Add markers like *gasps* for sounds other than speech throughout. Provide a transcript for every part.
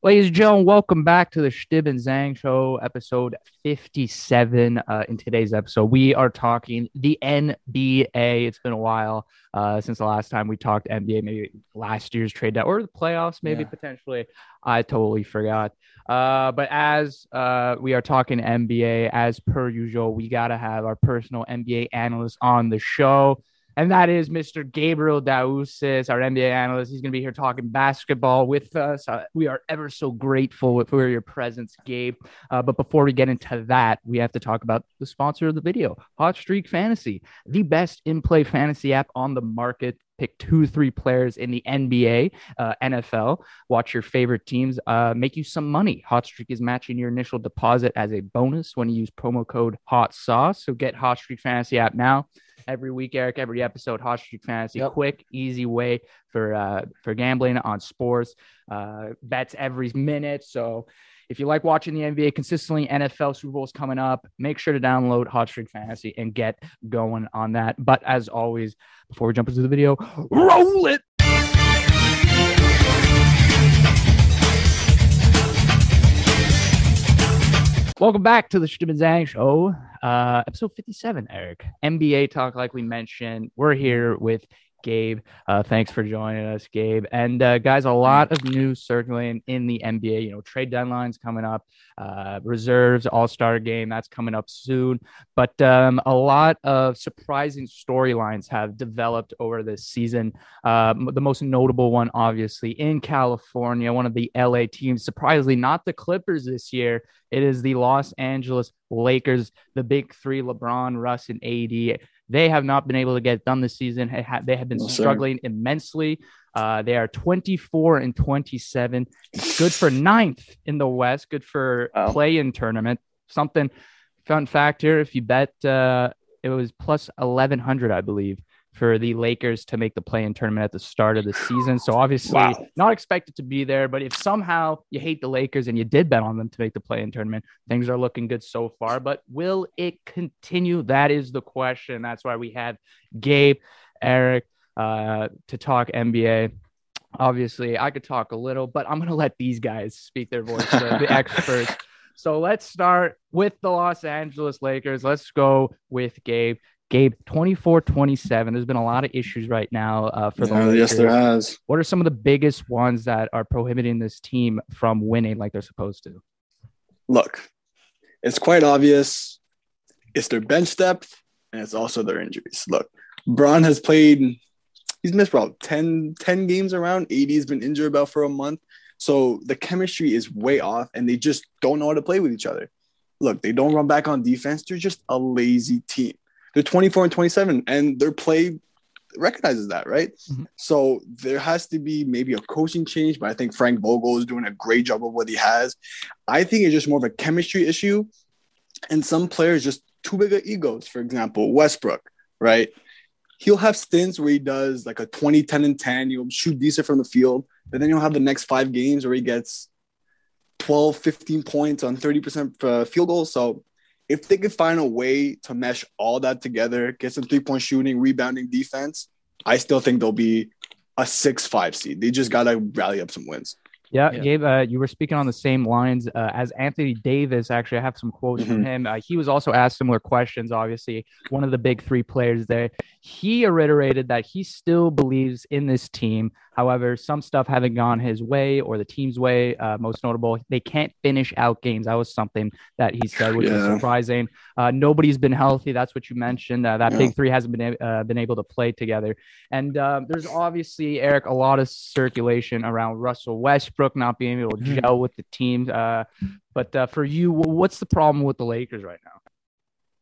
Ladies and gentlemen, welcome back to the Stib and Zang Show, episode 57. Uh, in today's episode, we are talking the NBA. It's been a while uh, since the last time we talked NBA, maybe last year's trade deadline or the playoffs, maybe Yeah. potentially. I totally forgot. Uh, but as uh, we are talking NBA, as per usual, we got to have our personal NBA analyst on the show. And that is Mr. Gabriel Dausis, our NBA analyst. He's going to be here talking basketball with us. Uh, we are ever so grateful for your presence, Gabe. Uh, but before we get into that, we have to talk about the sponsor of the video, Hot Streak Fantasy, the best in play fantasy app on the market. Pick two, three players in the NBA, uh, NFL. Watch your favorite teams uh, make you some money. Hot Streak is matching your initial deposit as a bonus when you use promo code Hot Sauce. So get Hot Streak Fantasy app now every week, Eric. Every episode, Hot Streak Fantasy, Yep. quick, easy way for uh, for gambling on sports. Uh, bets every minute. So if you like watching the NBA consistently, NFL Super Bowl's coming up. Make sure to download Hot Streak Fantasy and get going on that. But as always, before we jump into the video, *gasps* roll it. Welcome back to the and Zang Show, uh, episode 57, Eric. NBA talk, like we mentioned. We're here with Gabe. Uh, thanks for joining us, Gabe. And uh, guys, a lot of news circulating in the NBA. You know, trade deadlines coming up, uh, reserves, All Star game that's coming up soon. But um, a lot of surprising storylines have developed over this season. Um, the most notable one, obviously, in California, one of the LA teams, surprisingly, not the Clippers this year. It is the Los Angeles Lakers, the big three LeBron, Russ, and AD. They have not been able to get done this season. They have- been sir. struggling immensely. Uh, they are 24 and 27. Good for ninth in the West. Good for Wow. play in tournament. Something fun fact here if you bet, uh, it was plus 1100, I believe, for the Lakers to make the play in tournament at the start of the season. So obviously, Wow. not expected to be there. But if somehow you hate the Lakers and you did bet on them to make the play in tournament, things are looking good so far. But will it continue? That is the question. That's why we have Gabe, Eric, uh, to talk NBA. Obviously, I could talk a little, but I'm going to let these guys speak their voice, the, the *laughs* experts. So let's start with the Los Angeles Lakers. Let's go with Gabe. Gabe, 24 27. There's been a lot of issues right now uh, for the Yeah, Lakers. yes, there has. What are some of the biggest ones that are prohibiting this team from winning like they're supposed to? Look, it's quite obvious. It's their bench depth and it's also their injuries. Look, Braun has played, he's missed about 10, 10 games around. AD has been injured about for a month. So the chemistry is way off and they just don't know how to play with each other. Look, they don't run back on defense. They're just a lazy team. They're 24 and 27 and their play recognizes that, right? Mhm. So there has to be maybe a coaching change, but I think Frank Vogel is doing a great job of what he has. I think it's just more of a chemistry issue. And some players just too big of egos. For example, Westbrook, right? He'll have stints where he does like a 20, 10, and 10. He'll shoot decent from the field. But then you'll have the next five games where he gets 12, 15 points on 30% uh, field goals. So if they could find a way to mesh all that together, get some three point shooting, rebounding, defense, I still think they'll be a six five seed. They just gotta rally up some wins. Yeah, Yeah. Gabe, uh, you were speaking on the same lines uh, as Anthony Davis. Actually, I have some quotes from Mhm. him. Uh, he was also asked similar questions. Obviously, one of the big three players there. He reiterated that he still believes in this team. However, some stuff haven't gone his way or the team's way. Uh, most notable, they can't finish out games. That was something that he said, which was Yeah. surprising. Uh, nobody's been healthy. That's what you mentioned. Uh, that Yeah. big three hasn't been a- uh, been able to play together. And uh, there's obviously Eric a lot of circulation around Russell Westbrook not being able to Mm-hmm. Mhm. gel with the team. Uh, but uh, for you, what's the problem with the Lakers right now?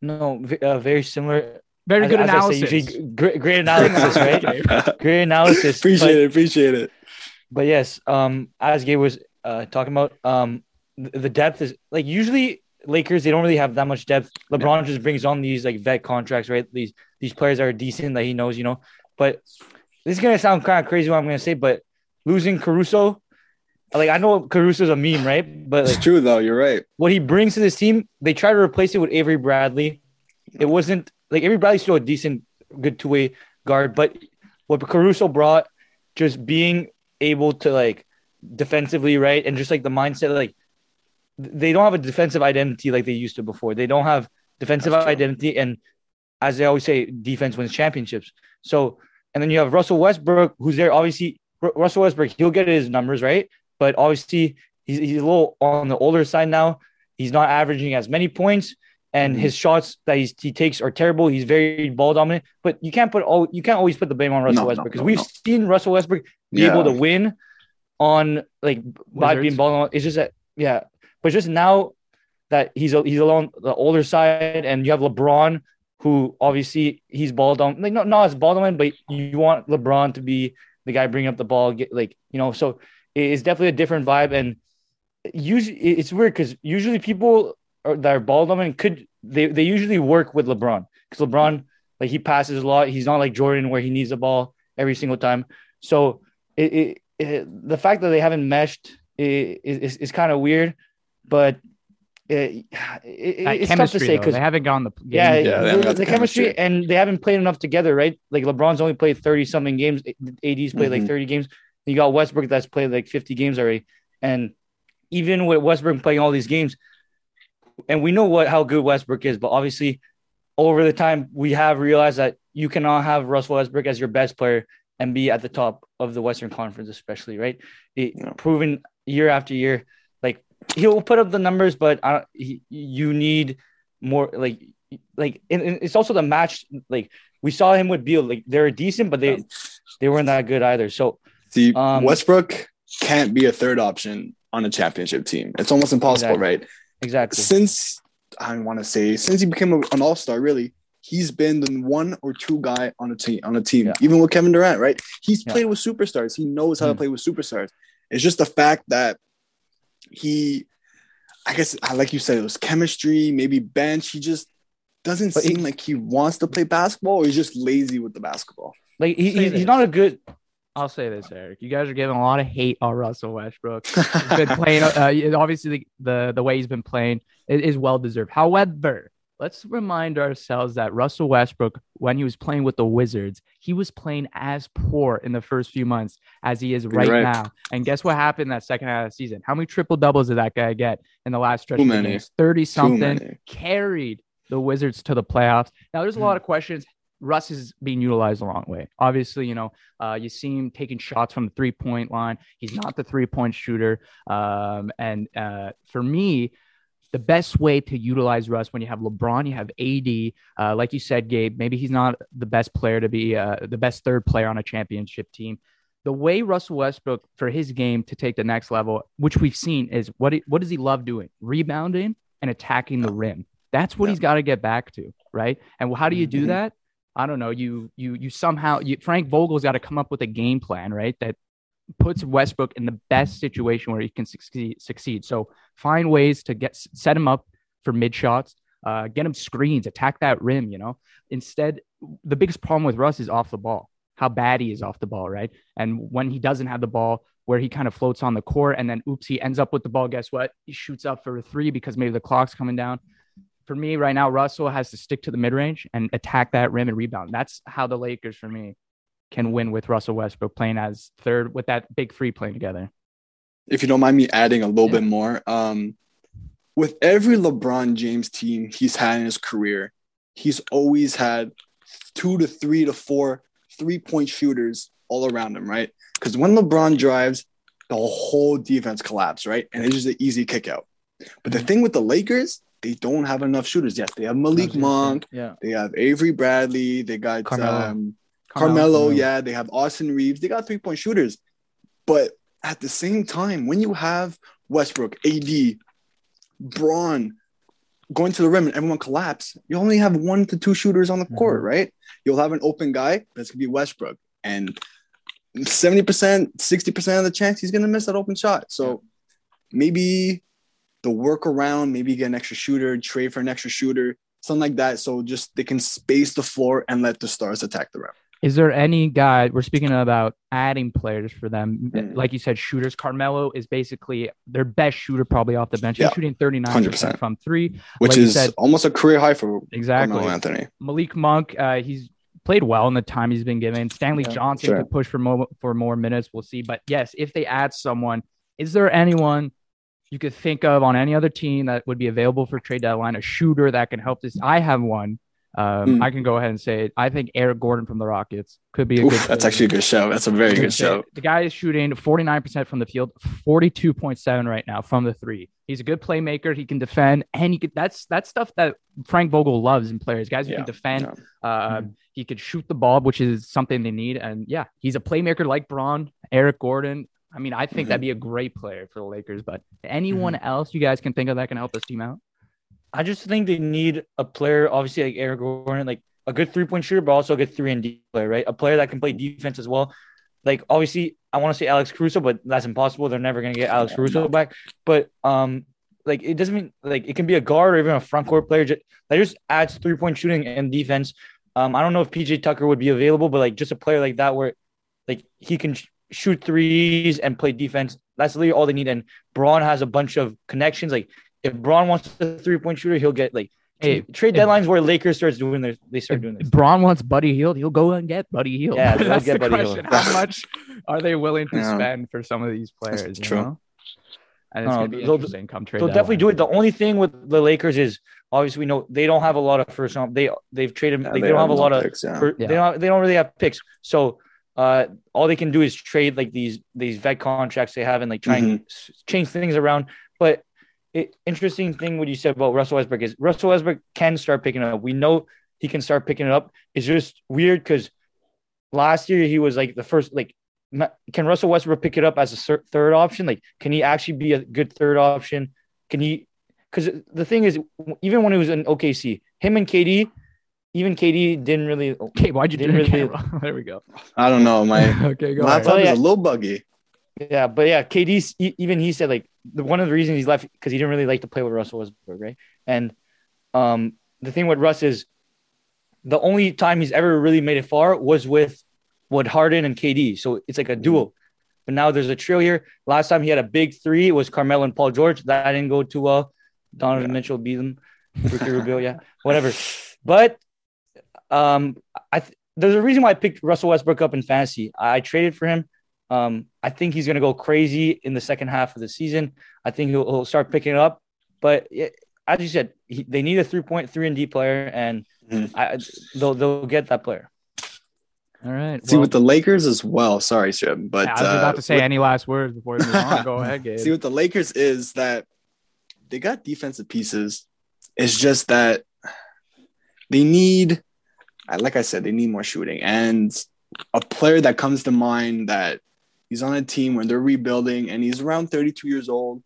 No, uh, very similar. Very As- good as I say, analysis. great, great analysis, *laughs* right? Great analysis. appreciate but, it. Appreciate it. But yes, um, as Gabe was uh, talking about, um, th- the depth is like usually Lakers they don't really have that much depth. LeBron just brings on these like vet contracts, right? These these players are decent that he knows, you know. But this is gonna sound kind of crazy what I'm gonna say, but losing Caruso, like I know Caruso's a meme, right? But It's true though. You're right. what he brings to this team, they try to replace it with Avery Bradley. It wasn't like Avery Bradley's still a decent, good two way guard, but what Caruso brought, just being able to like defensively, right? And just like the mindset, like they don't have a defensive identity like they used to before. They don't have defensive identity, and as they always say, defense wins championships. So, and then you have Russell Westbrook, who's there. Obviously, R- Russell Westbrook, he'll get his numbers right, but obviously he's, he's a little on the older side now. He's not averaging as many points, and mm-hmm. his shots that he's, he takes are terrible. He's very ball dominant, but you can't put all you can't always put the blame on Russell no, Westbrook because no, no, we've seen Russell Westbrook be yeah. able to win on like by being ball dominant. It's just that yeah, but just now that he's he's along the older side, and you have LeBron, who obviously he's ball dominant, like not not as ball dominant, but you want LeBron to be the guy bringing up the ball, get like you know. So it's definitely a different vibe, and usually it's weird because usually people that are ball dominant could they they usually work with LeBron because LeBron like he passes a lot. He's not like Jordan where he needs the ball every single time. So it, it, it the fact that they haven't meshed is is, is kind of weird, but it, it, it's tough to say because they haven't gone the yeah, yeah the, the, the, chemistry, and they haven't played enough together, right? Like LeBron's only played thirty something games, AD's played mm-hmm. like thirty games. You got Westbrook that's played like fifty games already, and even with Westbrook playing all these games, and we know what how good Westbrook is, but obviously over the time we have realized that you cannot have Russell Westbrook as your best player and be at the top of the Western Conference, especially right. It, yeah. Proven year after year like he'll put up the numbers, but I don't, he, you need more like like and, and it's also the match like we saw him with Beal like they're decent, but they they weren't that good either. So see um, Westbrook can't be a third option on a championship team. It's almost impossible, exactly. right? Exactly. Since I want to say since he became an all star, really, he's been the one or two guy on a team on a team. Yeah. Even with Kevin Durant, right? He's played yeah. with superstars. He knows how mm. to play with superstars. It's just the fact that he, I guess, like you said, it was chemistry, maybe bench. He just doesn't but seem he, like he wants to play basketball, or he's just lazy with the basketball. Like he, he's, he's not a good. I'll say this, Eric. You guys are giving a lot of hate on Russell Westbrook. *laughs* He's been playing. Uh, obviously, the, the the way he's been playing is, is well deserved. However, let's remind ourselves that Russell Westbrook, when he was playing with the Wizards, he was playing as poor in the first few months as he is right, right. now. And guess what happened that second half of the season? How many triple doubles did that guy get in the last stretch Too of the games? 30 something, carried the Wizards to the playoffs. Now, there's a lot of questions. Russ is being utilized the wrong way. Obviously, you know, uh, you see him taking shots from the three point line. He's not the three point shooter. Um, and uh, for me, the best way to utilize Russ when you have LeBron, you have AD. Uh, like you said, Gabe, maybe he's not the best player to be uh, the best third player on a championship team. The way Russell Westbrook for his game to take the next level, which we've seen, is what he, what does he love doing? Rebounding and attacking the rim. That's what yeah. he's got to get back to, right? And how do you do mm-hmm. that? I don't know. You you you somehow you, Frank Vogel's got to come up with a game plan, right? That puts Westbrook in the best situation where he can succeed. succeed. So find ways to get set him up for mid shots, uh, get him screens, attack that rim. You know, instead, the biggest problem with Russ is off the ball. How bad he is off the ball, right? And when he doesn't have the ball, where he kind of floats on the court and then oops, he ends up with the ball. Guess what? He shoots up for a three because maybe the clock's coming down. For me, right now, Russell has to stick to the mid range and attack that rim and rebound. That's how the Lakers, for me, can win with Russell Westbrook playing as third with that big three playing together. If you don't mind me adding a little yeah. bit more, um, with every LeBron James team he's had in his career, he's always had two to three to four three point shooters all around him, right? Because when LeBron drives, the whole defense collapses, right? And it's just an easy kick out. But the thing with the Lakers, they don't have enough shooters. Yes, they have Malik Monk, yeah. they have Avery Bradley, they got um, Carmelo, yeah, they have Austin Reaves. They got three point shooters. But at the same time, when you have Westbrook, AD, Braun going to the rim and everyone collapse, you only have one to two shooters on the mm-hmm. court, right? You'll have an open guy that's gonna be Westbrook. And 70%, 60% of the chance he's gonna miss that open shot. So maybe the workaround, maybe get an extra shooter, trade for an extra shooter, something like that. So just they can space the floor and let the stars attack the rim. Is there any guy we're speaking about adding players for them? Mm. Like you said, shooters. Carmelo is basically their best shooter, probably off the bench. Yeah. He's shooting 39% from three, which like is said, almost a career high for exactly Carmelo Anthony. Malik Monk, uh, he's played well in the time he's been given. Stanley yeah, Johnson sure. could push for more for more minutes. We'll see. But yes, if they add someone is there anyone you could think of on any other team that would be available for trade deadline, a shooter that can help this? I have one. Um, Hmm. I can go ahead and say it. I think Eric Gordon from the Rockets could be a Oof, good. that's actually a good show. That's a very good show. The guy is shooting 49% from the field, 42.7 right now from the three. He's a good playmaker. He can defend, and he could. That's that's stuff that Frank Vogel loves in players. Guys who Yeah, can defend. yeah. Uh, He could shoot the ball, which is something they need. And yeah, he's a playmaker like Braun, Eric Gordon. I mean, I think Mhm. that'd be a great player for the Lakers. But anyone else you guys can think of that can help this team out? I just think they need a player, obviously like Eric Gordon, like a good three point shooter, but also a good three and D player, right? A player that can play defense as well. Like obviously, I want to say Alex Caruso, but that's impossible. They're never gonna get Alex Caruso back. But um, like it doesn't mean like it can be a guard or even a front court player that just adds three point shooting and defense. Um, I don't know if PJ Tucker would be available, but like just a player like that where like he can shoot threes and play defense. That's literally all they need. And Braun has a bunch of connections. Like if Braun wants a three point shooter, he'll get like Hey, trade if- deadlines where Lakers starts doing their they start doing this. Braun wants Buddy Hield, he'll go and get Buddy Hield. Yeah, *laughs* that's get the Buddy question. Hield. How much are they willing to Yeah. spend for some of these players? you true. know? And it's No, gonna be they'll- interesting come trade. They'll definitely do it. The only thing with the Lakers is obviously we know they don't have a lot of first round. They they've traded. Yeah, like, they, don't have a lot of. picks, yeah. fir- Yeah. They don't. They don't really have picks. So uh, all they can do is trade like these these vet contracts they have and like try and change things around. But it, interesting thing what you said about Russell Westbrook is Russell Westbrook can start picking it up. We know he can start picking it up. It's just weird because last year he was like the first like. Can Russell Westbrook pick it up as a third option? Like, can he actually be a good third option? Can he? Because the thing is, even when he was in OKC, him and KD, even KD didn't really. *laughs* Okay, why'd you Didn't really- Camera? *laughs* there we go. I don't know. My *laughs* okay, go ahead. laptop Oh, yeah. is a little buggy. Yeah, but yeah, KD even he said like the, one of the reasons he's left because he didn't really like to play with Russell Westbrook, right? And um, the thing with Russ is the only time he's ever really made it far was with with Harden and KD. So it's like a duo. But now there's a trio here. Last time he had a big three it was Carmelo and Paul George. That didn't go too well. Donovan Yeah. Mitchell beat them. Ricky Rubio, yeah, whatever. But um, I th- there's a reason why I picked Russell Westbrook up in fantasy. I, I traded for him. Um, I think he's going to go crazy in the second half of the season. I think he'll, he'll start picking it up. But yeah, as you said, he, they need a three point three and D player, and Mhm. I, they'll they'll get that player. All right. See well, with the Lakers as well. Sorry, Shib, but I was uh, about to say with- any last words before we move on. Go *laughs* ahead, Gabe. See what the Lakers is that they got defensive pieces. It's just that they need, uh, like I said, they need more shooting. And a player that comes to mind that he's on a team when they're rebuilding and he's around 32 years old.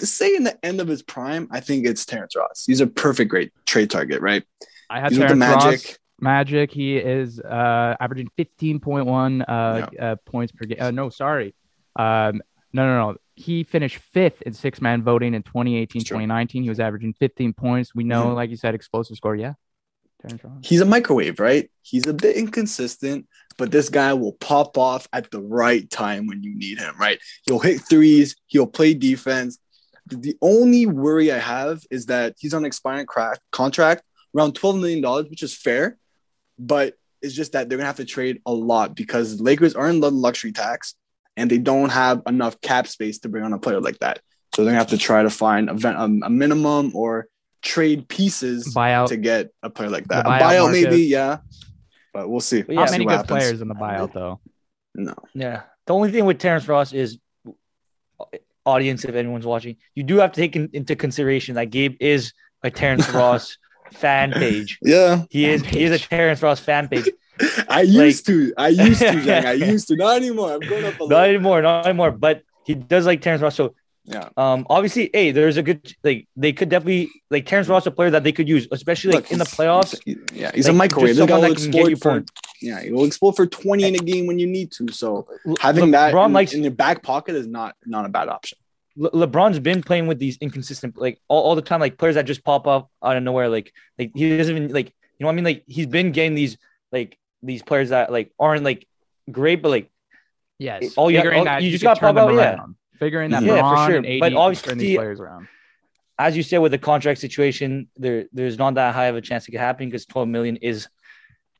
Say in the end of his prime, I think it's Terrence Ross. He's a perfect great trade target, right? I had He's Terrence Magic. Ross. Magic. He is uh, averaging 15.1 uh, uh, points per game. Uh, no, sorry. Um, no, no, no. He finished fifth in six man voting in 2018, 2019. He was averaging 15 points. We know, Mhm. like you said, explosive score. Yeah. He's a microwave, right? He's a bit inconsistent, but this guy will pop off at the right time when you need him, right? He'll hit threes, he'll play defense. The only worry I have is that he's on an expiring crack contract around $12 million, which is fair, but it's just that they're gonna have to trade a lot because Lakers are in the luxury tax and they don't have enough cap space to bring on a player like that. So they're gonna have to try to find a, a minimum or trade pieces Buyout. to get a player like that. The A buyout buyout, maybe, yeah. But we'll see. But We'll yeah, many good happens. players in the buyout, though. No. Yeah. The only thing with Terrence Ross is audience, if anyone's watching, you do have to take in, into consideration that Gabe is a Terrence *laughs* Ross fan page. Yeah. He is he is a Terrence Ross fan page. *laughs* I used to. I used to, Jack. I *laughs* used to. Not anymore. I'm going up a Not little. anymore, not anymore. But he does like Terrence Ross. So Yeah. um obviously, hey, there's a good like they could definitely like Terrence Ross a player that they could use, especially like Look, in the he's- playoffs. Yeah, he's Like, a microwave. just This guy someone will that can get explode you for points. yeah, he will explode for 20 in a game when you need to. So Le- having that LeBron in, likes in your back pocket is not not a bad option. Le- LeBron's been playing with these inconsistent, like all, all the time, like players that just pop up out of nowhere. Like, like he doesn't even like, you know what I mean? Like he's been getting these, like these players that like aren't like great, but like Yes. all you- figuring all- that you you just just gotta pop out, yeah. around. Figuring that Yeah, for sure. and AD But obviously- turn these players around. as you said with the contract situation, there there's not that high of a chance it could happen because 12 million is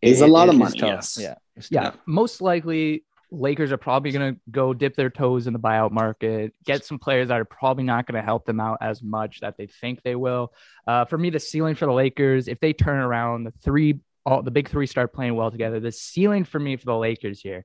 Is a lot of money, tough. yes. Yeah. Yeah, tough. most likely Lakers are probably going to go dip their toes in the buyout market, get some players that are probably not going to help them out as much that they think they will. Uh, for me, the ceiling for the Lakers, if they turn around the three, all the big three start playing well together, the ceiling for me for the Lakers here,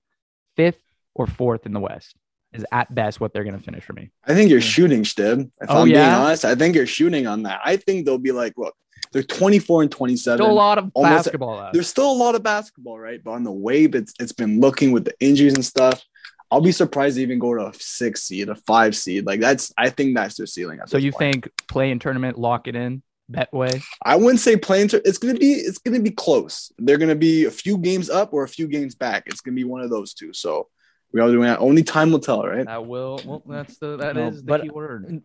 fifth or fourth in the West, is at best what they're going to finish for me. I think you're hmm. shooting, Stib. If Oh, I'm being honest, I think you're shooting on that. I think they'll be like, look, they're 24 and 27. Still a lot of Almost- basketball left. There's still a lot of basketball, right? But on the way it's it's been looking with the injuries and stuff. I'll be surprised to even go to a six seed, a five seed. Like that's I think that's their ceiling. At So this you point. think play in tournament, lock it in, bet way? I wouldn't say playing. To, it's gonna be it's gonna be close. They're gonna be a few games up or a few games back. It's gonna be one of those two. So we are doing that. Only time will tell, right? That will. Well, that's the that No, is the but- key word.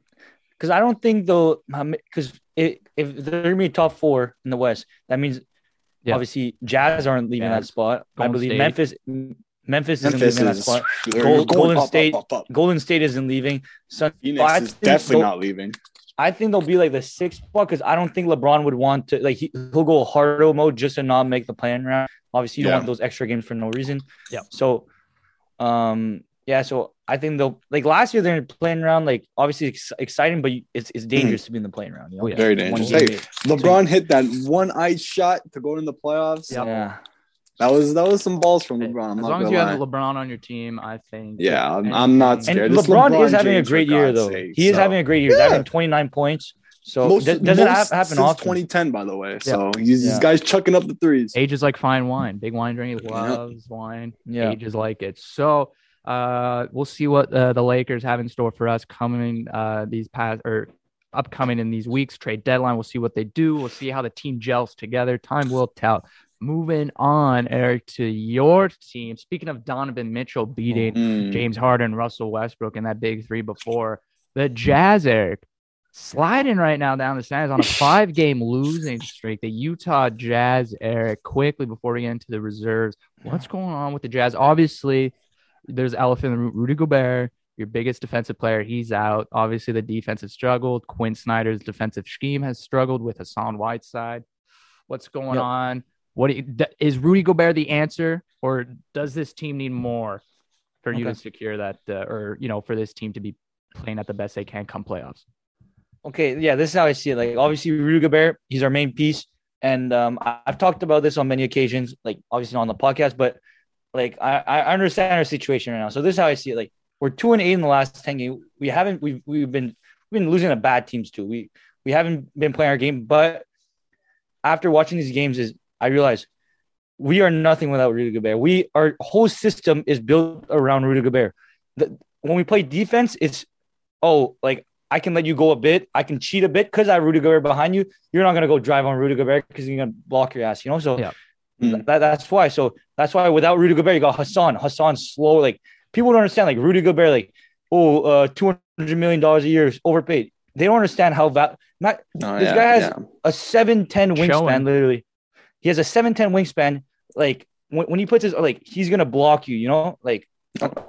because I don't think they'll because if, if they're gonna be top four in the West, that means Yeah. obviously Jazz aren't leaving that Jazz, spot. I believe State. Memphis Memphis isn't Memphis leaving that is spot. Gold- Golden up, up, State- up, up. Golden State isn't leaving. So Phoenix is definitely not leaving. I think they'll be like the sixth spot because I don't think LeBron would want to like he, he'll go hardo mode just to not make the playing round. Obviously, you Yeah. don't want those extra games for no reason. Yeah. So, um, yeah. So I think they'll like last year they're in the playing round. Like obviously ex- exciting, but it's it's dangerous to be in the playing round. You know? Oh, yeah. Very dangerous. Hey. LeBron hit that one eye shot to go in the playoffs. Yep. Yeah. That was that was some balls from LeBron. I'm as long as you lie. have LeBron on your team, I think. Yeah, I'm, I'm not scared. It's LeBron, is having James, a great year though. sake. he is So- having a great year. He's Yeah. having 29 points. So most, does, doesn't most hap- happen since often. 2010, by the way. Yeah. So he's, this Yeah. guy's chucking up the threes. Age is like fine wine. Big wine drinker Yeah. loves wine. Yeah. Age is like it. So uh, we'll see what uh, the Lakers have in store for us coming uh, these past or upcoming in these weeks. Trade deadline. We'll see what they do. We'll see how the team gels together. Time will tell. Moving on, Eric, to your team. Speaking of Donovan Mitchell beating Mm. James Harden, Russell Westbrook, and that big three before. The Jazz, Eric, sliding right now down the standings on a five game losing streak. The Utah Jazz, Eric, quickly before we get into the reserves. What's going on with the Jazz? Obviously, there's elephant in. Rudy Gobert, your biggest defensive player, he's out. Obviously, the defense has struggled. Quinn Snyder's defensive scheme has struggled with Hassan Whiteside. What's going Yep. on? What do you- is Rudy Gobert the answer, or does this team need more for you to secure that, uh, or you know, for this team to be playing at the best they can come playoffs? Okay, yeah, this is how I see it. Like obviously Rudy Gobert, he's our main piece, and um, I- I've talked about this on many occasions, like obviously not on the podcast, but like I, I understand our situation right now. So this is how I see it. Like we're two and eight in the last ten games. We haven't we've we've been we've been losing to bad teams too. We we haven't been playing our game, but after watching these games, is I realize we are nothing without Rudy Gobert. We our whole system is built around Rudy Gobert. The, when we play defense, it's oh like I can let you go a bit. I can cheat a bit because I have Rudy Gobert behind you. You're not gonna go drive on Rudy Gobert because you're gonna block your ass, you know. So Yeah. Mm. that, that's why. So that's why without Rudy Gobert, you got Hassan. Hassan's slow. Like people don't understand. Like Rudy Gobert, like oh, uh, two hundred million dollars a year is overpaid. They don't understand how val- not Oh, This yeah, guy has- yeah. a seven ten wingspan. Showing. Literally, he has a seven ten wingspan. Like when, when he puts his like he's gonna block you. You know, like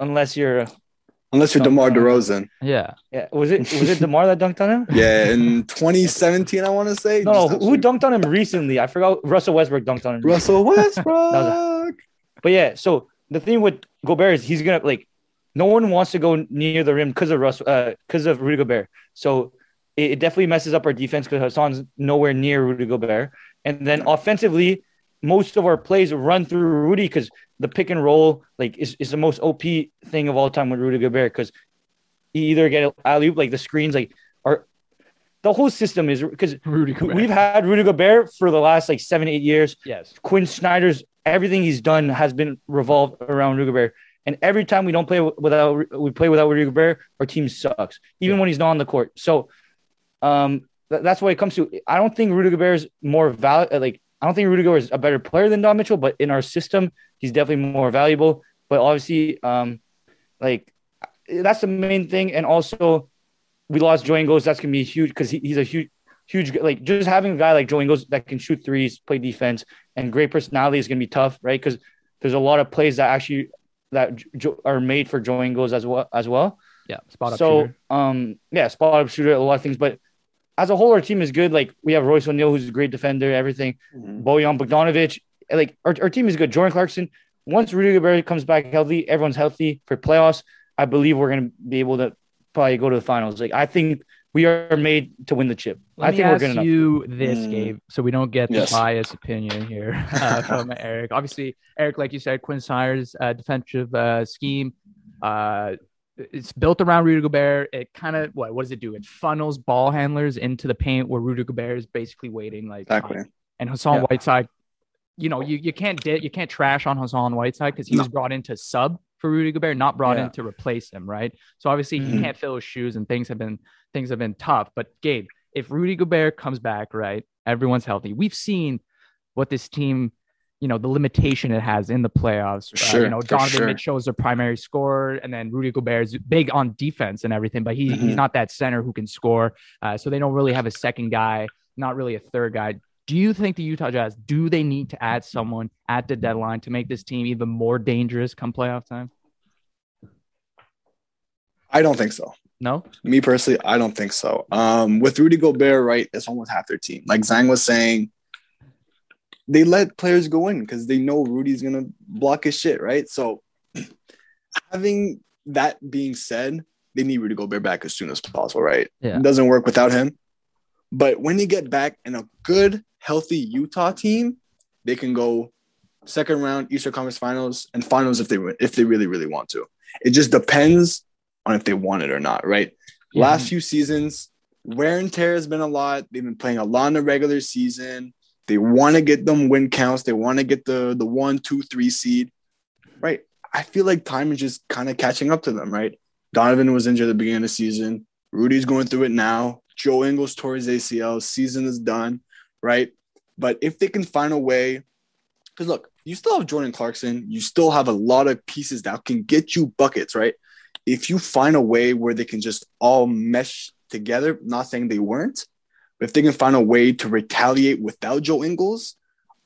unless you're Unless you're DeMar DeRozan. Yeah, yeah. Was it was it Demar that dunked on him? *laughs* Yeah, in 2017, I want to say. No, no. Who, who dunked on him recently? I forgot. Russell Westbrook dunked on him. Russell *laughs* Westbrook. But yeah, so the thing with Gobert is he's gonna like no one wants to go near the rim because of Russ uh because of Rudy Gobert. So it, it definitely messes up our defense because Hassan's nowhere near Rudy Gobert. And then offensively, most of our plays run through Rudy because the pick and roll like is, is the most OP thing of all time with Rudy Gobert because he either get alley oop like the screens like are the whole system is because Rudy we've had Rudy Gobert for the last like seven eight years. yes, Quinn Snyder's everything he's done has been revolved around Rudy Gobert. And every time we don't play without we play without Rudy Gobert, our team sucks, even Yeah. when he's not on the court. So, um, th- that's what it comes to. I don't think Rudy Gobert is more valid. Like I don't think Rudy Gobert is a better player than Don Mitchell, but in our system, he's definitely more valuable. But obviously, um, like that's the main thing. And also, we lost Joe Ingles. That's gonna be huge because he, he's a huge, huge like just having a guy like Joe Ingles that can shoot threes, play defense, and great personality is gonna be tough, right? Because there's a lot of plays that actually that jo- are made for Joe Ingles as well as well. yeah, spot up so shooter. um yeah, spot up shooter, a lot of things. But as a whole, our team is good. Like we have Royce O'Neale, who's a great defender, everything. Mhm. Bojan Bogdanovic, like our, our team is good. Jordan Clarkson, once Rudy Gobert comes back healthy, everyone's healthy for playoffs. I believe we're going to be able to probably go to the finals. Like I think we are made to win the chip. Let I think we're going to enough. you this, Mm. Gabe, so we don't get Yes. the biased opinion here *laughs* uh, from Eric. Obviously, Eric, like you said, Quinn Snyder's uh, defensive uh, scheme, uh, it's built around Rudy Gobert. It kind of what what does it do? It funnels ball handlers into the paint where Rudy Gobert is basically waiting, like Exactly. and Hassan Yeah. Whiteside, you know, you, you can't di- you can't trash on Hassan Whiteside because he No. was brought in to sub for Rudy Gobert, not brought Yeah. in to replace him, right? So obviously he Mhm. can't fill his shoes, and things have been things have been tough. But Gabe, if Rudy Gobert comes back, right, everyone's healthy. We've seen what this team, you know, the limitation it has in the playoffs. Uh, Sure, you know, Donovan sure. Mitchell is their primary scorer, and then Rudy Gobert is big on defense and everything, but he, he's Mhm. not that center who can score. Uh, so they don't really have a second guy, not really a third guy. Do you think the Utah Jazz do they need to add someone at the deadline to make this team even more dangerous come playoff time? I don't think so. No. Me personally, I don't think so. Um, with Rudy Gobert, right, it's almost half their team. Like Zhang was saying, they let players go in because they know Rudy's gonna block his shit, right? So, *clears throat* having that being said, they need Rudy Gobert back as soon as possible, right? Yeah. It doesn't work without him. But when they get back in a good, healthy Utah team, they can go second round Eastern Conference Finals and finals if they if they really really want to. It just depends on if they want it or not, right? Yeah. Last few seasons, wear and tear has been a lot. They've been playing a lot in the regular season. They want to get them win counts. They want to get the the one, two, three seed, right? I feel like time is just kind of catching up to them, right? Donovan was injured at the beginning of the season. Rudy's going through it now. Joe Ingles tore his ACL. Season is done, right? But if they can find a way, because look, you still have Jordan Clarkson. You still have a lot of pieces that can get you buckets, right? If you find a way where they can just all mesh together, not saying they weren't, but if they can find a way to retaliate without Joe Ingles,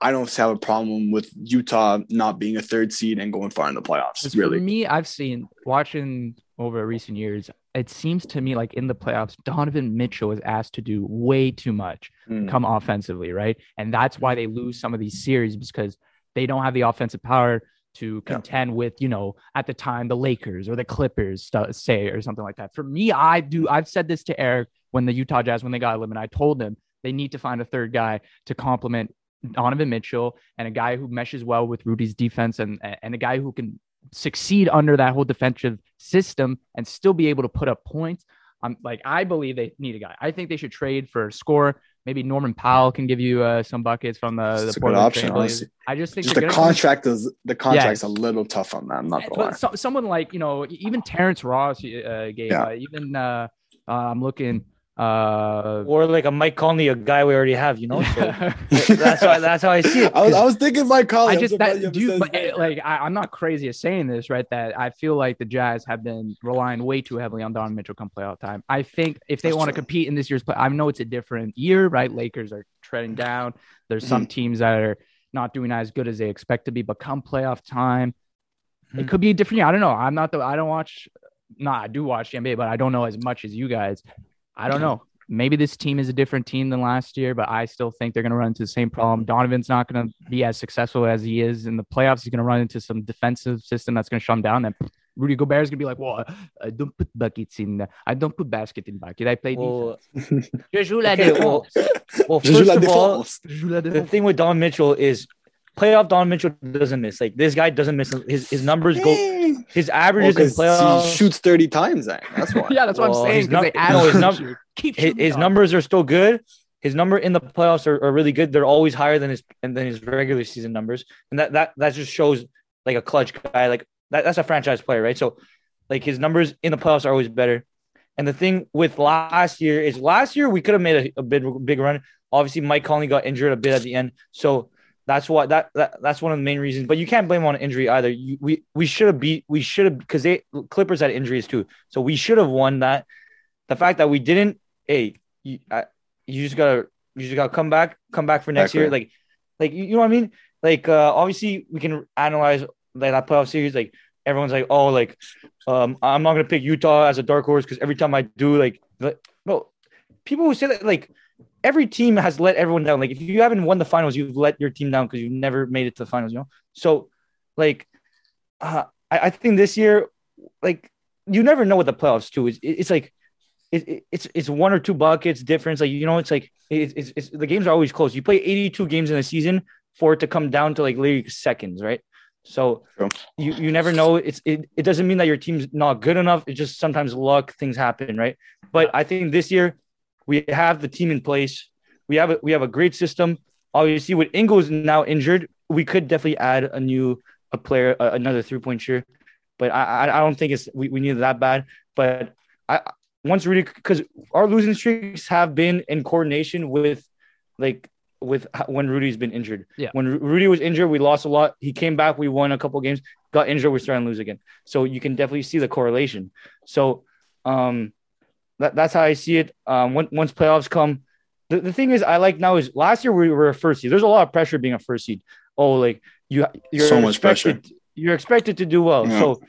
I don't have a problem with Utah not being a third seed and going far in the playoffs. Really, For me, I've seen watching over recent years, it seems to me like in the playoffs, Donovan Mitchell is asked to do way too much Mm. come offensively, right? And that's why they lose some of these series because they don't have the offensive power to Yeah. contend with, you know, at the time the Lakers or the Clippers say or something like that. For me, I do. I've said this to Eric when the Utah Jazz when they got eliminated. I told them they need to find a third guy to complement Donovan Mitchell and a guy who meshes well with Rudy's defense and and a guy who can succeed under that whole defensive system and still be able to put up points. I'm like I believe they need a guy. I think they should trade for a scorer. Maybe Norman Powell can give you uh, some buckets from the, It's the good option, Trail Blazers. honestly. I just think just the contract is the contract's a little tough on that. I'm not but so, someone like you know even Terrence Ross uh, gave Yeah. uh, even uh, uh, I'm looking uh, Or like a Mike Conley, a guy we already have, you know. So *laughs* that's how that's how I see it. I was, 'cause- I was thinking Mike Conley. I just that dude, but his name. like I, I'm not crazy at saying this, right? That I feel like the Jazz have been relying way too heavily on Donovan Mitchell come playoff time. I think if they want to compete in this year's play, I know it's a different year, right? Lakers are treading down. There's some Mm-hmm. teams that are not doing as good as they expect to be, but come playoff time, it Mhm. could be a different year. I don't know. I'm not the. I don't watch. Nah, I do watch the NBA, but I don't know as much as you guys. I don't know. Maybe this team is a different team than last year, but I still think they're going to run into the same problem. Donovan's not going to be as successful as he is in the playoffs. He's going to run into some defensive system that's going to shut him down. And Rudy Gobert is going to be like, "Well, I don't put buckets in. I don't put basket in bucket. I play well, defense. *laughs* Je joue la okay, well, défense. well, first of all, défense. Je joue la the thing with Don Mitchell is playoff Don Mitchell doesn't miss. Like this guy doesn't miss. His his numbers go. His Well, averages in 'cause playoffs. he shoots 30 times, Zach. That's why. *laughs* yeah, that's what Well, I'm saying. his 'cause num- they add no, his num- keep his, his numbers are still good. His number in the playoffs are, are really good. They're always higher than his and than his regular season numbers, and that that that just shows like a clutch guy. Like that, that's a franchise player, right? So, like his numbers in the playoffs are always better. And the thing with last year is last year we could have made a, a big big run. Obviously, Mike Conley got injured a bit at the end, so that's why that, that that's one of the main reasons. But you can't blame on injury either. You, we we should have beat we should have because they Clippers had injuries too, so we should have won that. The fact that we didn't, hey, you, I, you just gotta you just gotta come back, come back for next year. Like, like you know what I mean? Like, uh, obviously we can analyze like that playoff series. Like everyone's like, oh, like, um, I'm not gonna pick Utah as a dark horse because every time I do, like, like, no, people who say that, like, every team has let everyone down. Like, if you haven't won the finals, you've let your team down because you've never made it to the finals. You know, so like uh, I, I think this year, like you never know what the playoffs too. It's it's like it, it, it's it's one or two buckets difference. Like you know, it's like it, it's it's the games are always close. You play 82 games in a season for it to come down to like literally seconds, right? So True. you you never know. It's it, it doesn't mean that your team's not good enough. It's just sometimes luck, things happen, right? But I think this year we have the team in place. We have a, we have a great system. Obviously, with Ingles now injured, we could definitely add a new a player, uh, another three point shooter. But I, I don't think it's we, we need it that bad. But I once Rudy because our losing streaks have been in coordination with like with when Rudy's been injured. Yeah. When Rudy was injured, we lost a lot. He came back, we won a couple games. Got injured, we're starting to lose again. So you can definitely see the correlation. So um that, that's how I see it. Um when, once playoffs come, the, the thing is I like now is last year we were a first seed. There's a lot of pressure being a first seed. Oh, like you you're So much expected, You're expected to do well. Yeah. So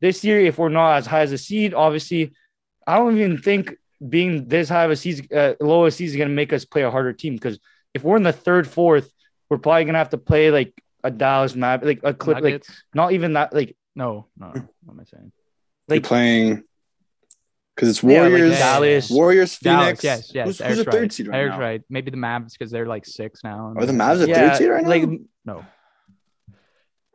this year, if we're not as high as a seed, obviously, I don't even think being this high of a season, uh, low a seed is going to make us play a harder team. Because if we're in the third, fourth, we're probably going to have to play like a Dallas map, like a clip, like not even that, like no, no. What am I saying? You're like playing because it's Yeah, like Warriors, Dallas. Warriors, Dallas, Phoenix. yes, yes. Who's, who's Eric's the third right. seed right Eric's now? right. Maybe the Mavs because they're like six now. Are the Mavs a yeah, third seed right now? like No,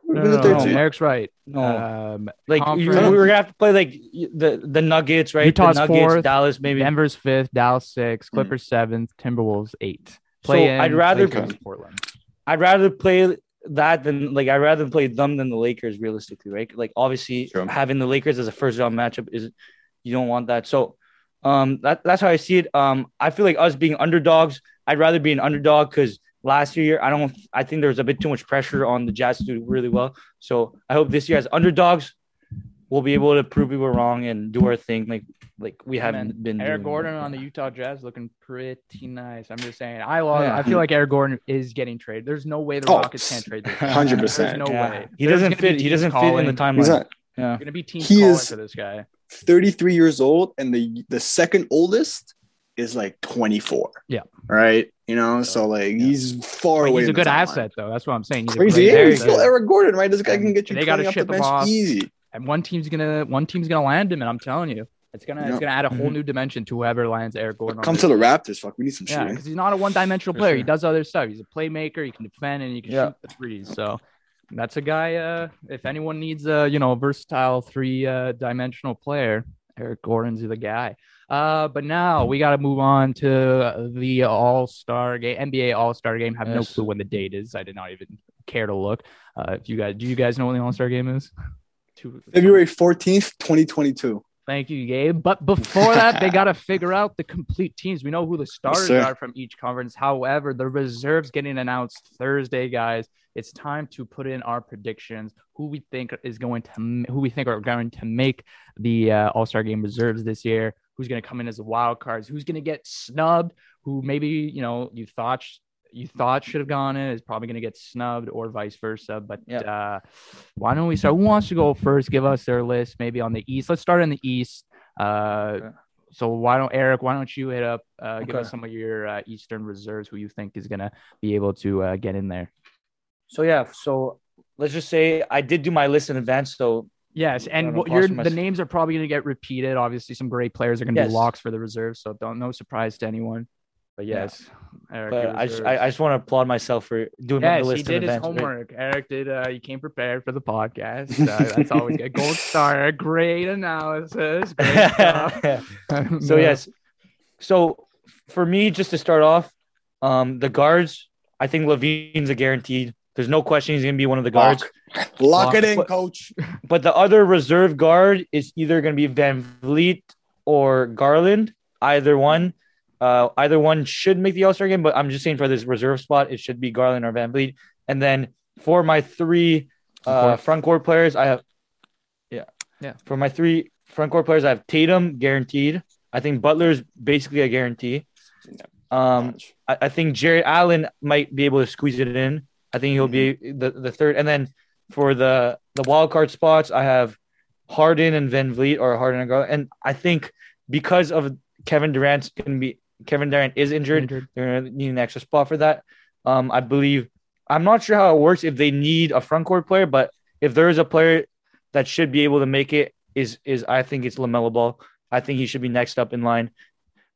Who's no, no, no. Eric's right. no, Um, like you, conference- we're gonna have to play like the the Nuggets, right? Utah's the Nuggets, fourth, Dallas, maybe. Denver's fifth, Dallas sixth, Mm. Clippers seventh, Timberwolves eighth. So Play in, I'd rather- Lakers, Portland. I'd rather play that than like I'd rather play them than the Lakers realistically, right? Like obviously Sure. having the Lakers as a first round matchup is you don't want that. So um that, that's how I see it. Um I feel like us being underdogs, I'd rather be an underdog because last year I don't I think there was a bit too much pressure on the Jazz to do really well. So I hope this year as underdogs we'll be able to prove people wrong and do our thing like like we haven't Man, been Eric doing. Gordon on the Utah Jazz looking pretty nice. I'm just saying. I love. Yeah. I feel like Eric Gordon is getting traded. There's no way the Oh, Rockets can't trade this. 100%. No Yeah. way. He There's doesn't fit he doesn't fit in the timeline. not Yeah. Gonna be teams He calling is- for this guy. 33 years old, and the the second oldest is like 24. Yeah. Right. You know, so like he's far But away. he's a good timeline. asset, though. That's what I'm saying. He's a Crazy. great Yeah, he's still Eric Gordon, right? This guy And can get you they gotta 20 off the ship him bench off. easy. and one team's gonna one team's gonna land him, and I'm telling you, it's gonna it's gonna add a whole Mhm. new dimension to whoever lands Eric Gordon. Come to the Raptors. Fuck, we need some Yeah, shooting. because he's not a one-dimensional For player. He does other stuff. He's a playmaker. He can defend and he can Yeah. shoot the threes. So that's a guy. Uh, if anyone needs a you know versatile three-dimensional player, Eric Gordon's the guy. Uh, but now we got to move on to the All Star game, NBA All Star game. Have no clue when the date is. I did not even care to look. Uh, if you guys, do you guys know when the All Star game is? February 14th, 2022. Thank you, Gabe. But before that, they got to *laughs* figure out the complete teams. We know who the starters sir. are from each conference. However, the reserves getting announced Thursday, guys. It's time to put in our predictions. Who we think is going to, who we think are going to make the uh, All Star Game reserves this year. Who's going to come in as the wild cards? Who's going to get snubbed? Who maybe you know you thought you thought should have gone in is probably going to get snubbed, or vice versa. But Yep. uh, why don't we start? Who wants to go first? Give us their list, maybe on the East. Let's start in the East. Uh, Okay. so why don't Eric? Why don't you hit up? Uh, give Okay. us some of your uh, Eastern reserves. Who you think is gonna be able to uh, get in there? So yeah, so let's just say I did do my list in advance. So Yes, and what your the names are probably gonna get repeated. Obviously, some great players are gonna Yes. be locks for the reserves, so don't no surprise to anyone. But Yeah. yes, Eric, but I just I. I just want to applaud myself for doing Yes, the he list did in his advance. right? homework. Eric did. Uh, he came prepared for the podcast. Uh, that's always good. Gold *laughs* star. Great analysis. *laughs* Great stuff. *laughs* so yes, so for me, just to start off, um, the guards. I think LaVine's a guaranteed. There's no question he's gonna be one of the guards. Lock, Lock it in, But- coach. But the other reserve guard is either going to be Van Vliet or Garland. Either one, uh, either one should make the All Star game. But I'm just saying for this reserve spot, it should be Garland or VanVleet. And then for my three uh, front court players, I have, yeah, Yeah. For my three front court players, I have Tatum guaranteed. I think Butler's basically a guarantee. Um, I, I think Jarrett Allen might be able to squeeze it in. I think he'll be the, the third. And then for the the wild card spots, I have Harden and VanVleet or Harden and Garland. And I think because of Kevin Durant's gonna be Kevin Durant is injured, Injured. they're gonna need an extra spot for that. Um, I believe I'm not sure how it works if they need a front court player, but if there is a player that should be able to make it, is is I think it's Lamelo Ball. I think he should be next up in line.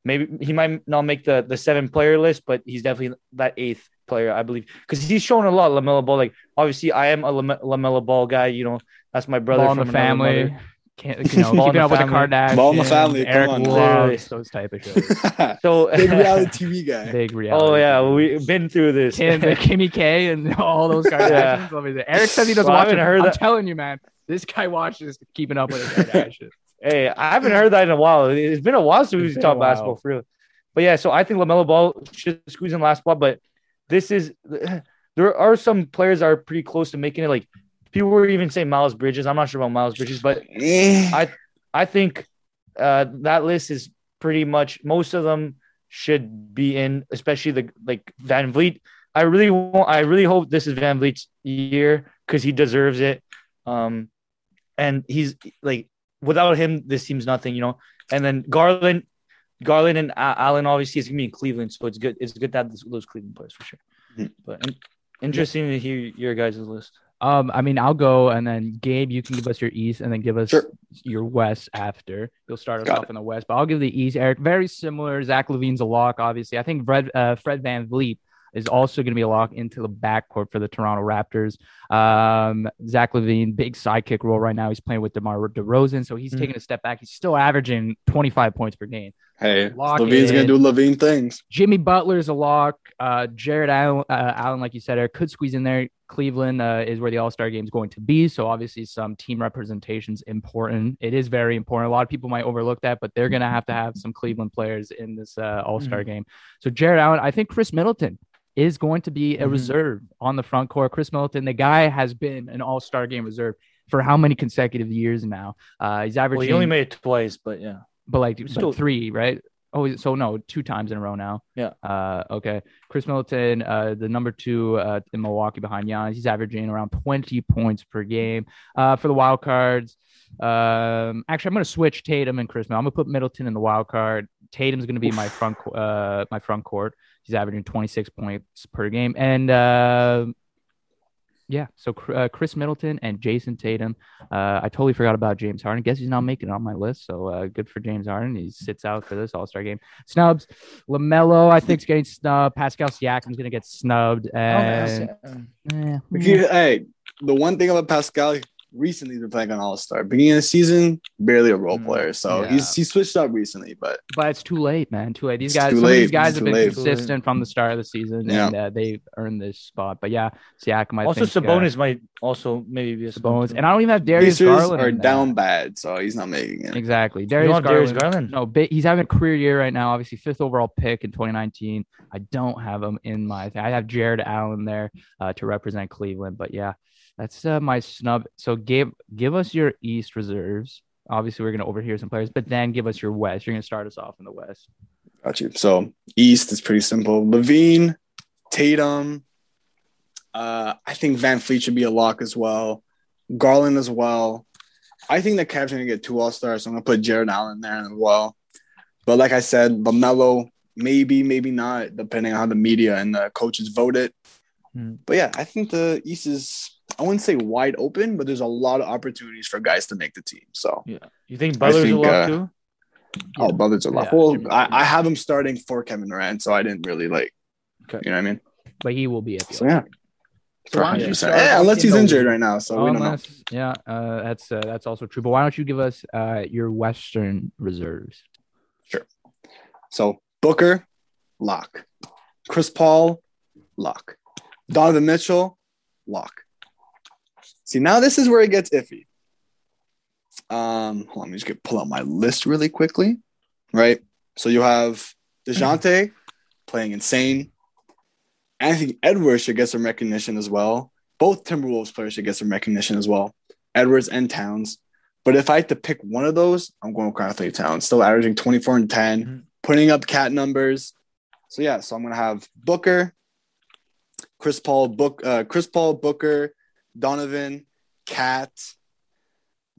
Maybe he might not make the the seven player list, but he's definitely that eighth player, I believe, because he's shown a lot. Lamelo Ball, like obviously, I am a Lame- Lamelo Ball guy. You know, that's my brother Ball from the family. mother. Can't, you know, Ball *laughs* keeping up with the family. Kardashians. Ball in the family, Eric on. Literally. Woods, those type of shows. So *laughs* Big reality TV guy. Big oh, reality. Oh yeah, we've been through this. Kim, *laughs* Kimmy K and all those Kardashians. Let me say. Eric says he doesn't Well, watch it. heard I'm that- telling you, man. This guy watches Keeping Up with the Kardashians. Hey, I haven't heard that in a while. It's been a while since we've talked basketball for real. But yeah, so I think LaMelo Ball should squeeze in last spot. But this is *sighs* there are some players that are pretty close to making it. Like people were even saying Miles Bridges. I'm not sure about Miles Bridges, but Eh. I think uh, that list is pretty much most of them should be in, especially the like VanVleet. I really want. I really hope this is VanVleet's year because he deserves it. Um, and he's like without him, this team's nothing, you know. And then Garland, Garland and Allen obviously is gonna be in Cleveland, so it's good. It's good to have this, those Cleveland players for sure. Mhm. But in- interesting to hear your guys' list. Um, I mean, I'll go and then Gabe, you can give us your East and then give us Sure. your West after. You'll start us Got off in the West, but I'll give the East. Eric, very similar. Zach LaVine's a lock, obviously. I think Fred, uh, Fred VanVleet is also going to be a lock into the backcourt for the Toronto Raptors. Um, Zach LaVine, big sidekick role right now. He's playing with DeMar DeRozan, so he's Mhm. taking a step back. He's still averaging 25 points per game. Hey, Lock LaVine's gonna do LaVine things. Jimmy Butler's a lock. Uh, Jarrett Allen, uh, Allen, like you said, Eric, could squeeze in there. Cleveland uh, is where the All Star game is going to be. So obviously, some team representation is important. It is very important. A lot of people might overlook that, but they're going to have to have some Cleveland players in this uh, All Star game. So Jarrett Allen, I think Khris Middleton is going to be a Mhm. reserve on the front court. Khris Middleton, the guy has been an All Star game reserve for how many consecutive years now? Uh, he's averaging Well, he only made it twice, but yeah. But like Still- three, right? Oh, so no, two times in a row now. Yeah. Uh, okay. Khris Middleton, uh, the number two uh, in Milwaukee behind Giannis, he's averaging around 20 points per game. Uh, for the wild cards, um, actually, I'm going to switch Tatum and Khris. Middleton. I'm going to put Middleton in the wild card. Tatum's going to be my front, uh, my front court. He's averaging 26 points per game, and uh, yeah, so uh, Khris Middleton and Jayson Tatum. Uh, I totally forgot about James Harden. Guess he's not making it on my list. So uh, good for James Harden. He sits out for this All Star game. Snubs. LaMelo, I think, is getting snubbed. Pascal Siakam's going to get snubbed. And eh, He- Hey, the one thing about Pascal recently he's been playing on All Star. Beginning of the season, barely a role Mm, player. So yeah. he's he switched up recently, but but it's too late, man. Too late. These It's guys, too some of these guys It's have been late. consistent from the start of the season, Yeah. and uh, they've earned this spot. But yeah, Siakam, I also, think. Sabonis might also maybe be a Uh, Sabonis, and I don't even have Darius Pacers Garland. are in there. down bad, so he's not making it. Exactly, too. You Darius Garland. Darius Garland. No, but he's having a career year right now. Obviously, fifth overall pick in 2019. I don't have him in my. I have Jarrett Allen there uh, to represent Cleveland. But yeah, that's uh, my snub. So give give us your East reserves. Obviously, we're gonna overhear some players, but then give us your West. You're gonna start us off in the West. Got you. So East is pretty simple. LaVine, Tatum. Uh, I think VanVleet should be a lock as well. Garland as well. I think the Cavs are gonna get two All Stars, so I'm gonna put Jarrett Allen there as well. But like I said, LaMelo, maybe, maybe not, depending on how the media and the coaches vote it. Hmm. But yeah, I think the East is I wouldn't say wide open, but there's a lot of opportunities for guys to make the team. So Yeah. You think Butler's a think, lock uh, too? oh, brothers are locked. Yeah, well, Jimmy I, I have him starting for Kevin Durant, so I didn't really like. Okay. You know what I mean? But he will be at the. So yeah. So why don't you start Yeah, unless he's the- injured right now, so we don't know. Unless- yeah, uh, that's uh, that's also true. But why don't you give us uh, your Western reserves? Sure. So Booker, lock. Chris Paul, lock. Donovan Mitchell, lock. See, now this is where it gets iffy. Um, hold on, let me just get pull out my list really quickly. Right. So you have Dejounte *clears throat* playing insane. Anthony Edwards should get some recognition as well. Both Timberwolves players should get some recognition as well. Edwards and Towns. But if I had to pick one of those, I'm going with Anthony Towns, still averaging 24 and 10, Mhm. putting up cat numbers. So yeah, so I'm gonna have Booker, Chris Paul, Book, uh, Chris Paul, Booker, Donovan, Cat,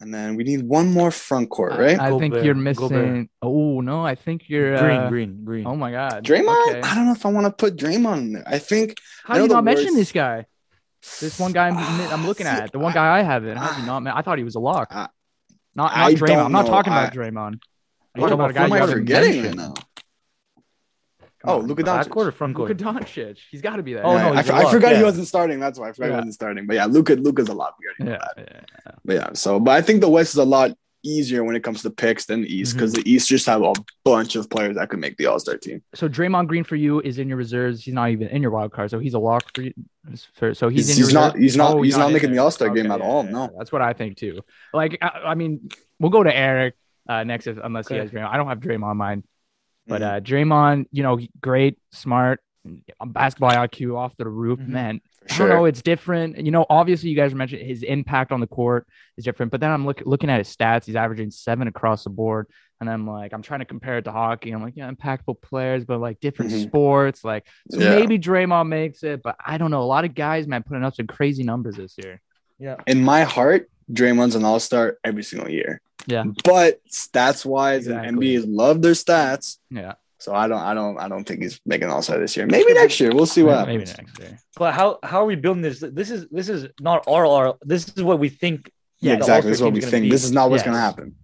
and then we need one more front court, right? I think Gobert, you're Gobert. missing. Oh no, I think you're green, uh, green, green. Oh my God, Draymond. Okay. I don't know if I want to put Draymond in there. I think How I do you not the mention this guy? This one guy I'm, I'm looking at, the one guy I haven't. How do you not? Man, I thought he was a lock. I- Not, not Draymond. I'm not talking about I- Draymond. I'm What talking about a guy Who am you I forgetting right now? Come Oh, on. Luka Doncic. Backcourt or front Luka? Doncic. He's got to be there. Oh, Yeah, no, I, he's a I lock, forgot he wasn't starting. That's why I forgot Yeah. he wasn't starting. But yeah, Luka, Luka's a lot. We already Yeah, that. yeah. But yeah, so but I think the West is a lot easier when it comes to picks than the East Mm-hmm. because the East just have a bunch of players that could make the All Star team. So Draymond Green for you is in your reserves. He's not even in your wild card, so he's a lock for you. for- So he's, He's, in he's not. He's not. Oh, he's not in making the. All Star game at yeah, all. yeah, No. that's what I think too. Like, I, I mean, we'll go to Eric uh, next, if, unless he has Draymond. I don't have Draymond on mine, but Mhm. uh, Draymond, you know, great, smart, basketball IQ off the roof. Mhm. Man, For I don't know. It's different. You know, obviously, you guys mentioned his impact on the court is different. But then I'm look, looking at his stats. He's averaging seven across the board. And I'm like, I'm trying to compare it to hockey. I'm like, yeah, impactful players, but like different Mhm. sports. Like, so Yeah. maybe Draymond makes it, but I don't know. A lot of guys, man, putting up some crazy numbers this year. Yeah. In my heart, Draymond's an All Star every single year. Yeah. But stats wise, Exactly. and NBA's love their stats. Yeah. So I don't. I don't. I don't think he's making All Star this year. Maybe next year. We'll see what maybe happens. next year. But how how are we building this? This is this is not our, our this is what we think. Yeah, the exactly. This is what we think. be. This is not what's Yes. going to happen.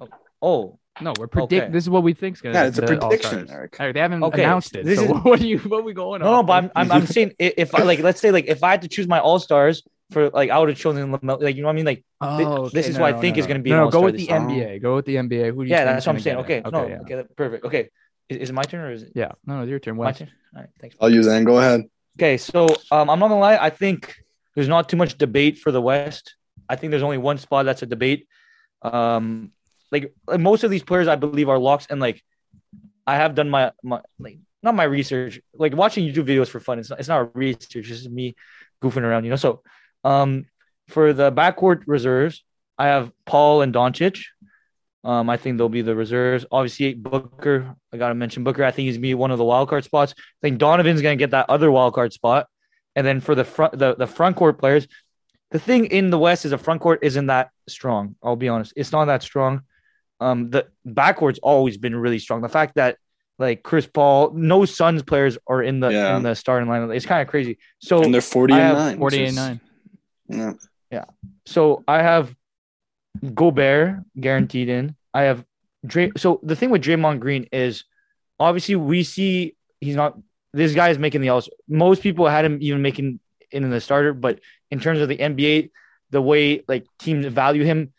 Oh. oh, No, we're predict. Okay. This is what we think's gonna. Yeah, it's a prediction, Eric. Eric, they haven't Okay, announced it. this so is- *laughs* what are you? What are we going no, on? no, but I'm I'm, I'm saying i- if I like let's say like if I had to choose my all stars for like I would have chosen LaMelo- like you know what I mean like Oh, this okay, is no, what I think no, is gonna be No, an go with the year. NBA. Go with the NBA. Who do you yeah that's what I'm saying. get Okay, no, yeah. okay, perfect. Okay, is, is it my turn or is it Yeah, no, no, it's your turn. my turn? All right, thanks. I'll use that. Go ahead. Okay, so um, I'm not gonna lie. I think there's not too much debate for the West. I think there's only one spot that's a debate. Um, like, like most of these players, I believe, are locks, and like I have done my my like not my research, like watching YouTube videos for fun. It's not, it's not research, it's just me goofing around, you know. So, um, for the backcourt reserves, I have Paul and Doncic. Um, I think they'll be the reserves. Obviously, Booker. I gotta mention Booker. I think he's gonna be one of the wild card spots. I think Donovan's gonna get that other wild card spot. And then for the front the, the front court players, the thing in the West is the front court isn't that strong. I'll be honest. It's not that strong. Um, the backcourt's always been really strong. The fact that like Chris Paul, no Suns players are in the Yeah. in the starting lineup. It's kind of crazy. So And they're 40 and 9. 40 and 9. Yeah. so I have Gobert guaranteed in. I have Dray. So the thing with Draymond Green is obviously we see he's not. This guy is making the all. Most people had him even making in the starter, but in terms of the NBA, the way like teams value him,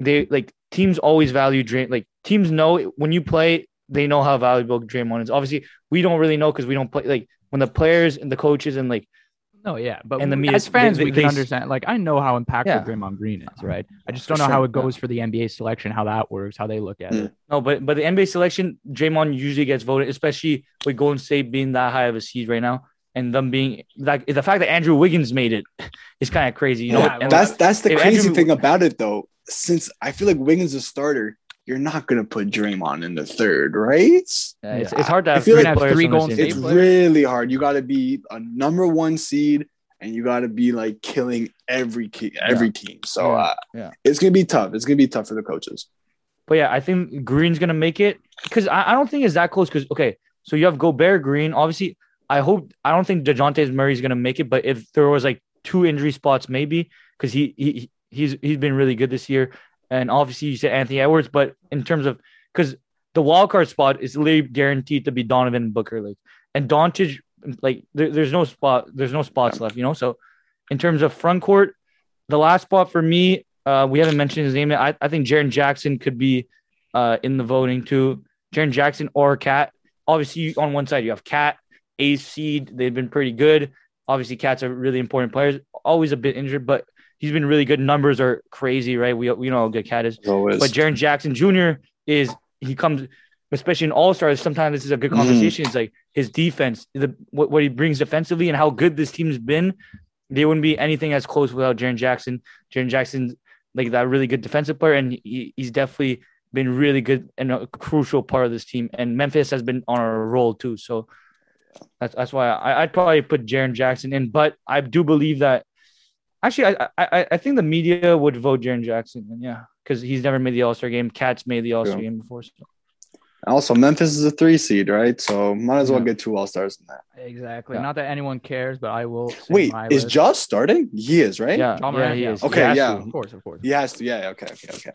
they like teams always value Draymond. Like teams know when you play, they know how valuable Draymond is. Obviously, we don't really know because we don't play. Like when the players and the coaches and like No, yeah, but And the media- as fans, they- we they- can they- understand. Like, I know how impactful Yeah. Draymond Green is, right? I just don't know how it goes for the NBA selection, how that works, how they look at Mm. it. No, but but the NBA selection, Draymond usually gets voted, especially with Golden State being that high of a seed right now, and them being like the fact that Andrew Wiggins made it *laughs* is kind of crazy. You know, Yeah, And that's that's the if crazy Andrew- thing about it though. Since I feel like Wiggins is a starter, you're not gonna put Draymond in the third, right? yeah, it's, it's hard to I have feel three like have players three on the Golden It's team. players. really hard. You got to be a number one seed, and you got to be like killing every key, every team. So Yeah. uh, Yeah. it's gonna be tough. It's gonna be tough for the coaches. But yeah, I think Green's gonna make it because I, I don't think it's that close. Because okay, so you have Gobert Green. Obviously, I hope I don't think Dejounte Murray's gonna make it. But if there was like two injury spots, maybe because he he he's he's been really good this year. And obviously, you said Anthony Edwards, but in terms of because the wild card spot is literally guaranteed to be Donovan and Booker, like and Doncic, like there, there's no spot, there's no spots left, you know. So in terms of front court, the last spot for me, uh, we haven't mentioned his name. yet. I, I think Jaren Jackson could be uh, in the voting too. Jaren Jackson or Cat. Obviously, on one side you have Cat, A seed. They've been pretty good. Obviously, Cat's are really important players. Always a bit injured, but he's been really good. Numbers are crazy, right? We we know how good Cat is. Always. But Jaren Jackson Jr. is he comes, especially in All Stars. Sometimes this is a good Mhm. conversation. It's like his defense, the what, what he brings defensively, and how good this team's been. They wouldn't be anything as close without Jaren Jackson. Jaren Jackson's like that really good defensive player, and he, he's definitely been really good and a crucial part of this team. And Memphis has been on a roll too. So that's that's why I, I'd probably put Jaren Jackson in. But I do believe that actually I I, I think the media would vote Jaren Jackson. And yeah, because he's never made the All Star game. Cat's made the All Star Yeah. game before. So. also, Memphis is a three seed, right? So might as well Yeah. get two All Stars in that. Exactly. Yeah. Not that anyone cares, but I will. Wait, is list. Josh starting? He is, right? Yeah, John yeah, he is. Okay, He yeah. to. Of course, of course. He has to. Yeah. Okay. Okay. Okay.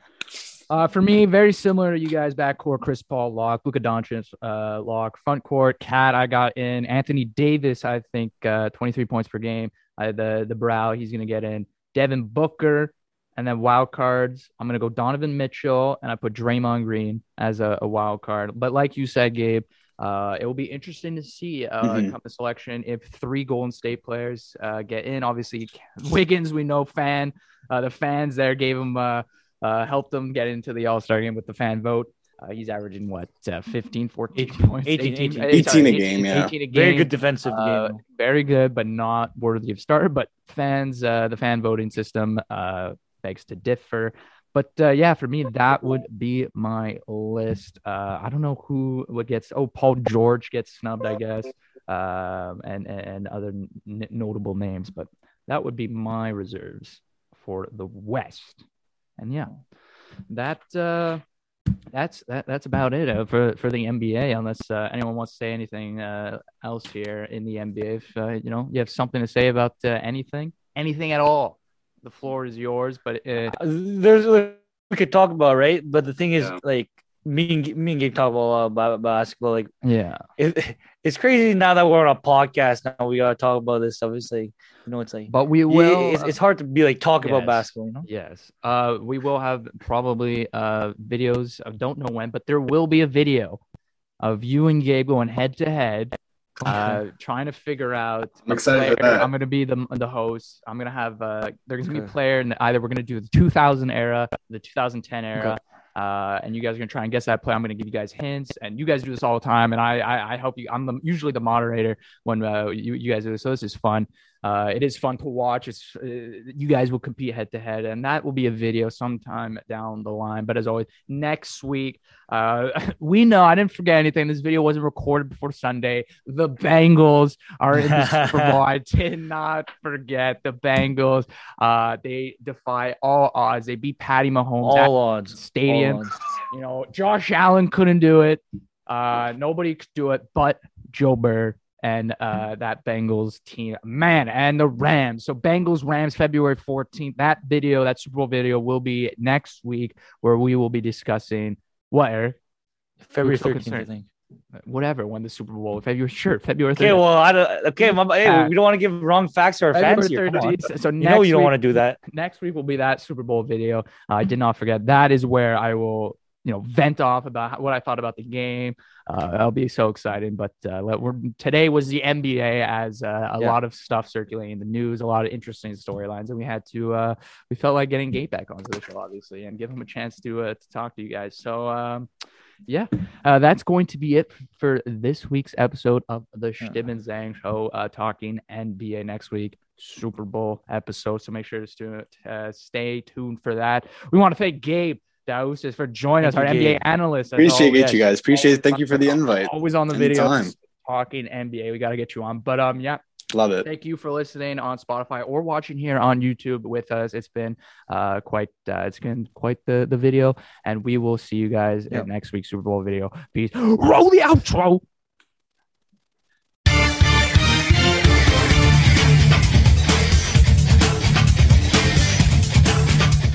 Uh, for me, very similar to you guys. Back Backcourt, Chris Paul, lock. Luka Doncic, uh, lock. Front court, Cat. I got in Anthony Davis. I think uh, 23 points per game. I the the brow. He's gonna get in. Devin Booker, and then wild cards. I'm gonna go Donovan Mitchell, and I put Draymond Green as a, a wild card. But like you said, Gabe, uh, it will be interesting to see uh, Mhm. come the selection if three Golden State players uh, get in. Obviously, *laughs* Wiggins, we know fan. Uh, the fans there gave him uh, uh, helped him get into the All Star game with the fan vote. Uh, he's averaging what uh, 15, 14 points, 18, 18. uh, 18 sorry, a game, yeah. 18 a game. Very good defensive Uh, game. very good, but not worthy of starter. But fans, uh, the fan voting system uh, begs to differ. But uh, yeah, for me, that would be my list. Uh, I don't know who would get. Oh, Paul George gets snubbed, I guess, um, and and other n- notable names. But that would be my reserves for the West. And yeah, that uh, that's that, that's about it uh, for for the NBA. Unless uh, anyone wants to say anything uh, else here in the NBA, if uh, you know you have something to say about uh, anything, anything at all, the floor is yours. But uh, Uh, There's we could talk about right, but the thing is, Yeah. like me and me and Gabe talk about about basketball. Like yeah, it, it's crazy now that we're on a podcast. Now we gotta talk about this stuff. It's like you know, it's like but we yeah, will. it's, it's hard to be like talk about basketball. You know, Yes. Uh, we will have probably uh videos. I don't know when, but there will be a video of you and Gabe going head to head, *laughs* uh, trying to figure out. I'm a excited for player. that. I'm gonna be the the host. I'm gonna have uh, there's gonna be a player, and either we're gonna do the 2000 era, the 2010 era. Okay. Uh, and you guys are gonna try and guess that play. I'm gonna give you guys hints, and you guys do this all the time. And I, I, I help you. I'm the, usually the moderator when uh, you, you guys do this. So this is fun. Uh, it is fun to watch. It's uh, you guys will compete head to head, and that will be a video sometime down the line. But as always, next week, uh, *laughs* we know I didn't forget anything. This video wasn't recorded before Sunday. The Bengals are in the Super *laughs* Bowl. I did not forget the Bengals. Uh, they defy all odds. They beat Patty Mahomes at all odds. stadium. All odds. You know, Josh Allen couldn't do it. Uh, nobody could do it but Joe Burr and uh, that Bengals team. Man, and the Rams. So Bengals Rams February 14th. That video, that Super Bowl video will be next week where we will be discussing what Eric? February 13th, I think. whatever when the Super Bowl. February sure, February 13th. Okay, well, I don't, okay, my, hey, Uh, we don't want to give wrong facts to our fans February here. On. 13th. So You know you don't week- want to do that. next week will be that Super Bowl video. Uh, I did not forget. That is where I will, you know, vent off about what I thought about the game. Uh, that'll be so exciting. But uh, we're, today was the NBA, as uh, a Yeah. lot of stuff circulating in the news, a lot of interesting storylines, and we had to. Uh, we felt like getting Gabe back onto the show, obviously, and give him a chance to uh, to talk to you guys. So. Um, yeah, uh, that's going to be it for this week's episode of the and Zhang Show. Uh, talking NBA next week, Super Bowl episode. So make sure to uh, stay tuned for that. We want to thank Gabe Daoustas for joining us, our you, NBA analyst. Appreciate always. you guys. Appreciate it. Thank you for the invite. Always on the video Anytime. talking NBA. We got to get you on. But um, yeah, Love it. thank you for listening on Spotify or watching here on YouTube with us. It's been uh quite uh, it's been quite the the video, and we will see you guys Yep. in next week's Super Bowl video. Peace. *gasps* Roll the outro.